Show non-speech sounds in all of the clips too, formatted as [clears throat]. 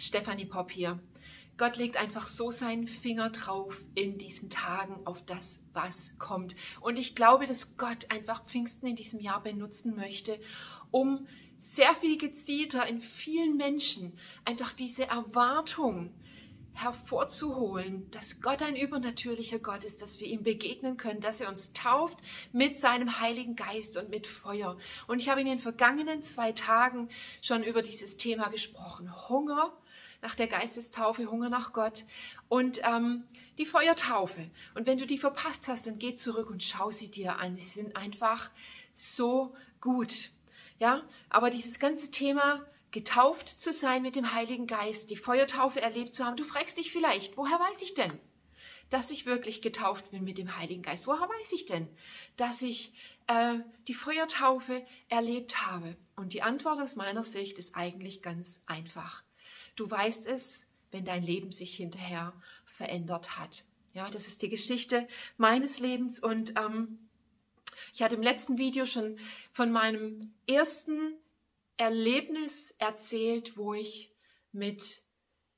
Stephanie Popp hier. Gott legt einfach so seinen Finger drauf in diesen Tagen auf das, was kommt. Und ich glaube, dass Gott einfach Pfingsten in diesem Jahr benutzen möchte, um sehr viel gezielter in vielen Menschen einfach diese Erwartung hervorzuholen, dass Gott ein übernatürlicher Gott ist, dass wir ihm begegnen können, dass er uns tauft mit seinem Heiligen Geist und mit Feuer. Und ich habe in den vergangenen zwei Tagen schon über dieses Thema gesprochen. Hunger nach der Geistestaufe, Hunger nach Gott und ähm, die Feuertaufe. Und wenn du die verpasst hast, dann geh zurück und schau sie dir an. Die sind einfach so gut. Ja, aber dieses ganze Thema getauft zu sein mit dem Heiligen Geist, die Feuertaufe erlebt zu haben, du fragst dich vielleicht, woher weiß ich denn, dass ich wirklich getauft bin mit dem Heiligen Geist? Woher weiß ich denn, dass ich äh, die Feuertaufe erlebt habe? Und die Antwort aus meiner Sicht ist eigentlich ganz einfach. Du weißt es, wenn dein Leben sich hinterher verändert hat. Ja, das ist die Geschichte meines Lebens und ähm, ich hatte im letzten Video schon von meinem ersten Erlebnis erzählt, wo ich mit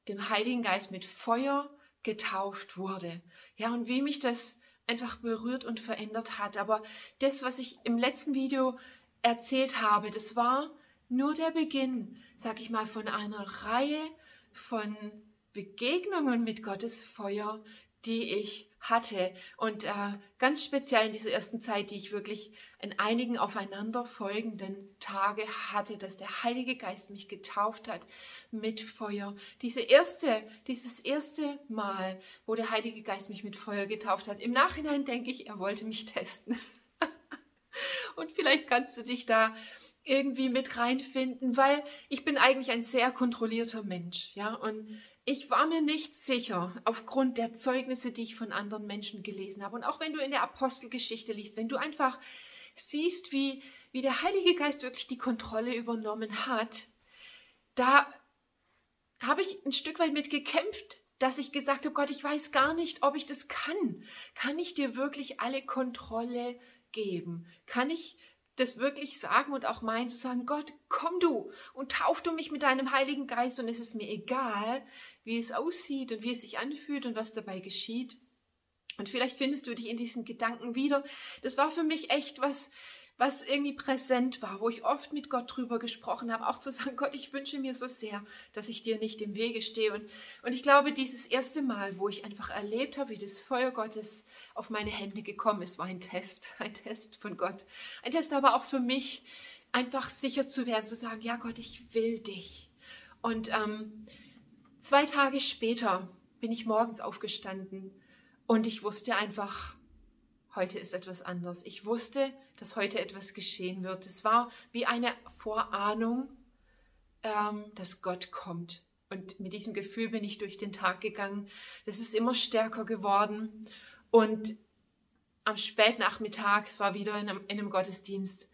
dem Heiligen Geist, mit Feuer getauft wurde. Ja, und wie mich das einfach berührt und verändert hat. Aber das, was ich im letzten Video erzählt habe, das war nur der Beginn, sag ich mal, von einer Reihe von Begegnungen mit Gottes Feuer, die ich hatte. Und äh, ganz speziell in dieser ersten Zeit, die ich wirklich in einigen aufeinanderfolgenden Tage hatte, dass der Heilige Geist mich getauft hat mit Feuer. Diese erste, dieses erste Mal, wo der Heilige Geist mich mit Feuer getauft hat. Im Nachhinein denke ich, er wollte mich testen. [laughs] Und vielleicht kannst du dich da irgendwie mit reinfinden, weil ich bin eigentlich ein sehr kontrollierter Mensch, ja, und ich war mir nicht sicher aufgrund der Zeugnisse, die ich von anderen Menschen gelesen habe. Und auch wenn du in der Apostelgeschichte liest, wenn du einfach siehst, wie, wie der Heilige Geist wirklich die Kontrolle übernommen hat, da habe ich ein Stück weit mit gekämpft, dass ich gesagt habe, Gott, ich weiß gar nicht, ob ich das kann. Kann ich dir wirklich alle Kontrolle geben? Kann ich das wirklich sagen und auch meinen zu sagen, Gott, komm du und tauf du mich mit deinem Heiligen Geist und es ist mir egal, wie es aussieht und wie es sich anfühlt und was dabei geschieht. Und vielleicht findest du dich in diesen Gedanken wieder. Das war für mich echt was, was irgendwie präsent war, wo ich oft mit Gott drüber gesprochen habe, auch zu sagen, Gott, ich wünsche mir so sehr, dass ich dir nicht im Wege stehe. Und, und ich glaube, dieses erste Mal, wo ich einfach erlebt habe, wie das Feuer Gottes auf meine Hände gekommen ist, war ein Test, [laughs] ein Test von Gott. Ein Test aber auch für mich, einfach sicher zu werden, zu sagen, ja Gott, ich will dich. Und ähm, zwei Tage später bin ich morgens aufgestanden und ich wusste einfach, heute ist etwas anders. Ich wusste, dass heute etwas geschehen wird. Es war wie eine Vorahnung, ähm, dass Gott kommt. Und mit diesem Gefühl bin ich durch den Tag gegangen. Das ist immer stärker geworden. Und am Spätnachmittag, es war wieder in einem, in einem Gottesdienst,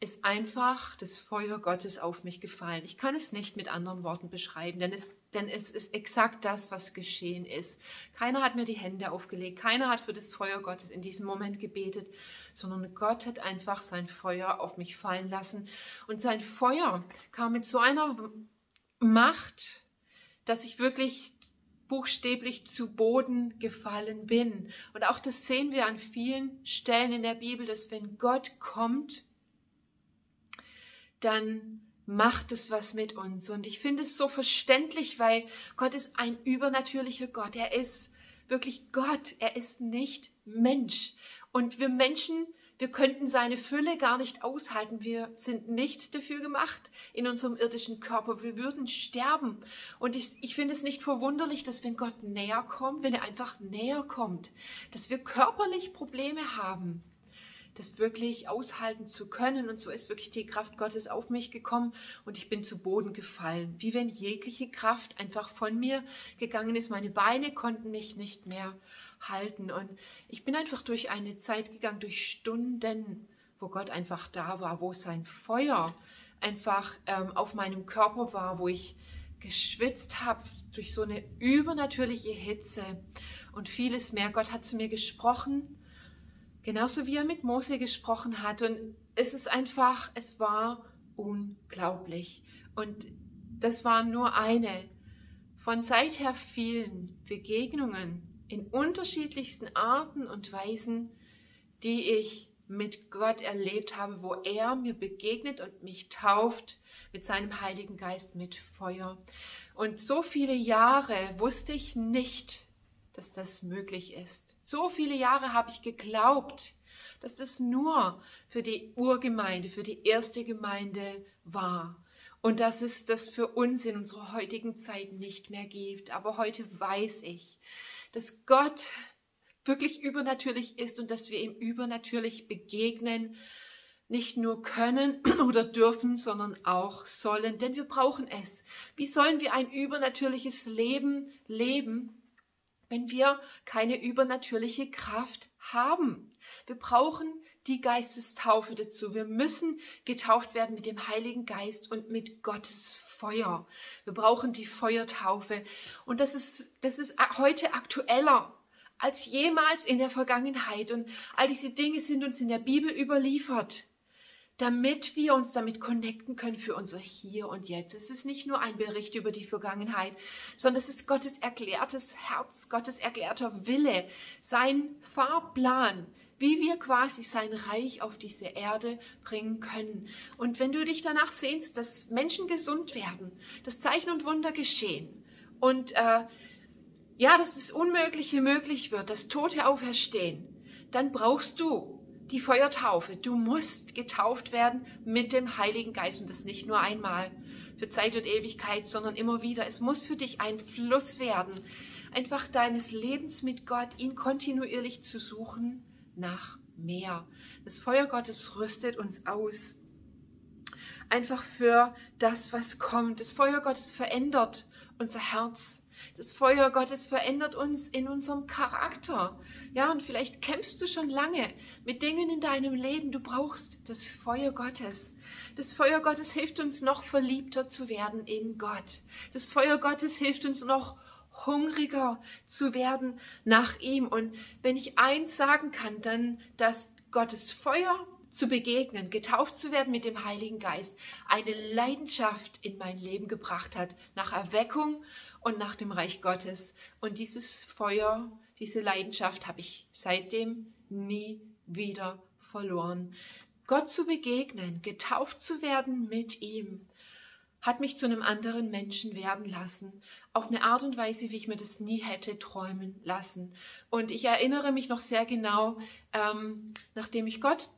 ist einfach das Feuer Gottes auf mich gefallen. Ich kann es nicht mit anderen Worten beschreiben, denn es, denn es ist exakt das, was geschehen ist. Keiner hat mir die Hände aufgelegt, keiner hat für das Feuer Gottes in diesem Moment gebetet, sondern Gott hat einfach sein Feuer auf mich fallen lassen. Und sein Feuer kam mit so einer Macht, dass ich wirklich buchstäblich zu Boden gefallen bin. Und auch das sehen wir an vielen Stellen in der Bibel, dass wenn Gott kommt, dann macht es was mit uns. Und ich finde es so verständlich, weil Gott ist ein übernatürlicher Gott. Er ist wirklich Gott. Er ist nicht Mensch. Und wir Menschen, wir könnten seine Fülle gar nicht aushalten. Wir sind nicht dafür gemacht in unserem irdischen Körper. Wir würden sterben. Und ich, ich finde es nicht verwunderlich, dass wenn Gott näher kommt, wenn er einfach näher kommt, dass wir körperlich Probleme haben das wirklich aushalten zu können. Und so ist wirklich die Kraft Gottes auf mich gekommen und ich bin zu Boden gefallen. Wie wenn jegliche Kraft einfach von mir gegangen ist. Meine Beine konnten mich nicht mehr halten. Und ich bin einfach durch eine Zeit gegangen, durch Stunden, wo Gott einfach da war, wo sein Feuer einfach ähm, auf meinem Körper war, wo ich geschwitzt habe durch so eine übernatürliche Hitze und vieles mehr. Gott hat zu mir gesprochen Genauso wie er mit Mose gesprochen hat. Und es ist einfach, es war unglaublich. Und das war nur eine von seither vielen Begegnungen in unterschiedlichsten Arten und Weisen, die ich mit Gott erlebt habe, wo er mir begegnet und mich tauft mit seinem Heiligen Geist mit Feuer. Und so viele Jahre wusste ich nicht, dass das möglich ist. So viele Jahre habe ich geglaubt, dass das nur für die Urgemeinde, für die erste Gemeinde war. Und dass es das für uns in unserer heutigen Zeit nicht mehr gibt. Aber heute weiß ich, dass Gott wirklich übernatürlich ist und dass wir ihm übernatürlich begegnen, nicht nur können [clears throat] oder dürfen, sondern auch sollen, denn wir brauchen es. Wie sollen wir ein übernatürliches Leben leben, wenn wir keine übernatürliche Kraft haben? Wir brauchen die Geistestaufe dazu. Wir müssen getauft werden mit dem Heiligen Geist und mit Gottes Feuer. Wir brauchen die Feuertaufe. Und das ist, das ist heute aktueller als jemals in der Vergangenheit. Und all diese Dinge sind uns in der Bibel überliefert, damit wir uns damit connecten können für unser Hier und Jetzt. Es ist nicht nur ein Bericht über die Vergangenheit, sondern es ist Gottes erklärtes Herz, Gottes erklärter Wille, sein Fahrplan, wie wir quasi sein Reich auf diese Erde bringen können. Und wenn du dich danach sehnst, dass Menschen gesund werden, dass Zeichen und Wunder geschehen und äh, ja, dass das Unmögliche möglich wird, dass Tote auferstehen, dann brauchst du die Feuertaufe. Du musst getauft werden mit dem Heiligen Geist und das nicht nur einmal für Zeit und Ewigkeit, sondern immer wieder. Es muss für dich ein Fluss werden, einfach deines Lebens mit Gott, ihn kontinuierlich zu suchen nach mehr. Das Feuer Gottes rüstet uns aus. Einfach für das, was kommt. Das Feuer Gottes verändert unser Herz. Das Feuer Gottes verändert uns in unserem Charakter. Ja, und vielleicht kämpfst du schon lange mit Dingen in deinem Leben. Du brauchst das Feuer Gottes. Das Feuer Gottes hilft uns noch verliebter zu werden in Gott. Das Feuer Gottes hilft uns noch hungriger zu werden nach ihm. Und wenn ich eins sagen kann, dann, dass Gottes Feuer zu begegnen, getauft zu werden mit dem Heiligen Geist, eine Leidenschaft in mein Leben gebracht hat, nach Erweckung und nach dem Reich Gottes. Und dieses Feuer, diese Leidenschaft habe ich seitdem nie wieder verloren. Gott zu begegnen, getauft zu werden mit ihm, hat mich zu einem anderen Menschen werden lassen, auf eine Art und Weise, wie ich mir das nie hätte träumen lassen. Und ich erinnere mich noch sehr genau, ähm, nachdem ich Gott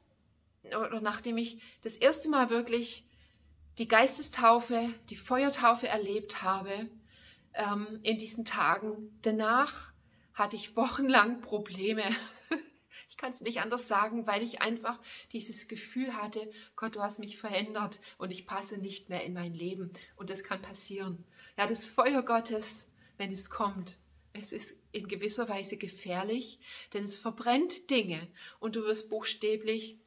oder nachdem ich das erste Mal wirklich die Geistestaufe, die Feuertaufe erlebt habe, ähm, in diesen Tagen. Danach hatte ich wochenlang Probleme. [laughs] Ich kann es nicht anders sagen, weil ich einfach dieses Gefühl hatte, Gott, du hast mich verändert und ich passe nicht mehr in mein Leben. Und das kann passieren. Ja, das Feuer Gottes, wenn es kommt, es ist in gewisser Weise gefährlich, denn es verbrennt Dinge und du wirst buchstäblich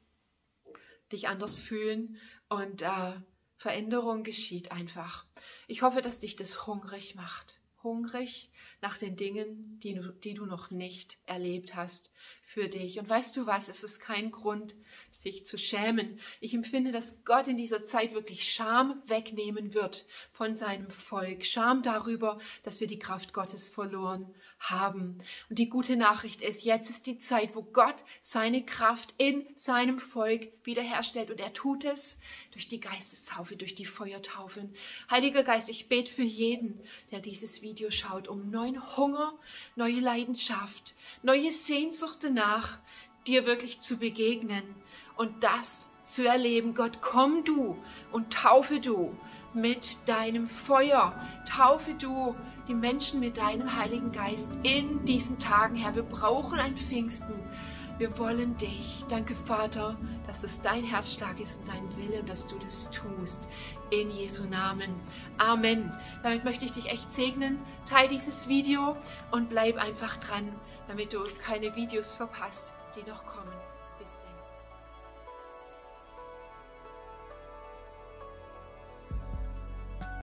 dich anders fühlen und äh, Veränderung geschieht einfach. Ich hoffe, dass dich das hungrig macht. Hungrig nach den Dingen, die du, die du noch nicht erlebt hast für dich. Und weißt du was, es ist kein Grund, sich zu schämen. Ich empfinde, dass Gott in dieser Zeit wirklich Scham wegnehmen wird von seinem Volk. Scham darüber, dass wir die Kraft Gottes verloren haben. Und die gute Nachricht ist, jetzt ist die Zeit, wo Gott seine Kraft in seinem Volk wiederherstellt. Und er tut es durch die Geistestaufe, durch die Feuertaufen. Heiliger Geist, ich bete für jeden, der dieses Video schaut, um neuen Hunger, neue Leidenschaft, neue Sehnsucht danach, dir wirklich zu begegnen und das zu erleben. Gott, komm du und taufe du mit deinem Feuer. Taufe du die Menschen mit deinem Heiligen Geist in diesen Tagen, Herr. Wir brauchen ein Pfingsten. Wir wollen dich. Danke, Vater, dass es dein Herzschlag ist und dein Wille und dass du das tust. In Jesu Namen. Amen. Damit möchte ich dich echt segnen. Teil dieses Video und bleib einfach dran, damit du keine Videos verpasst, die noch kommen.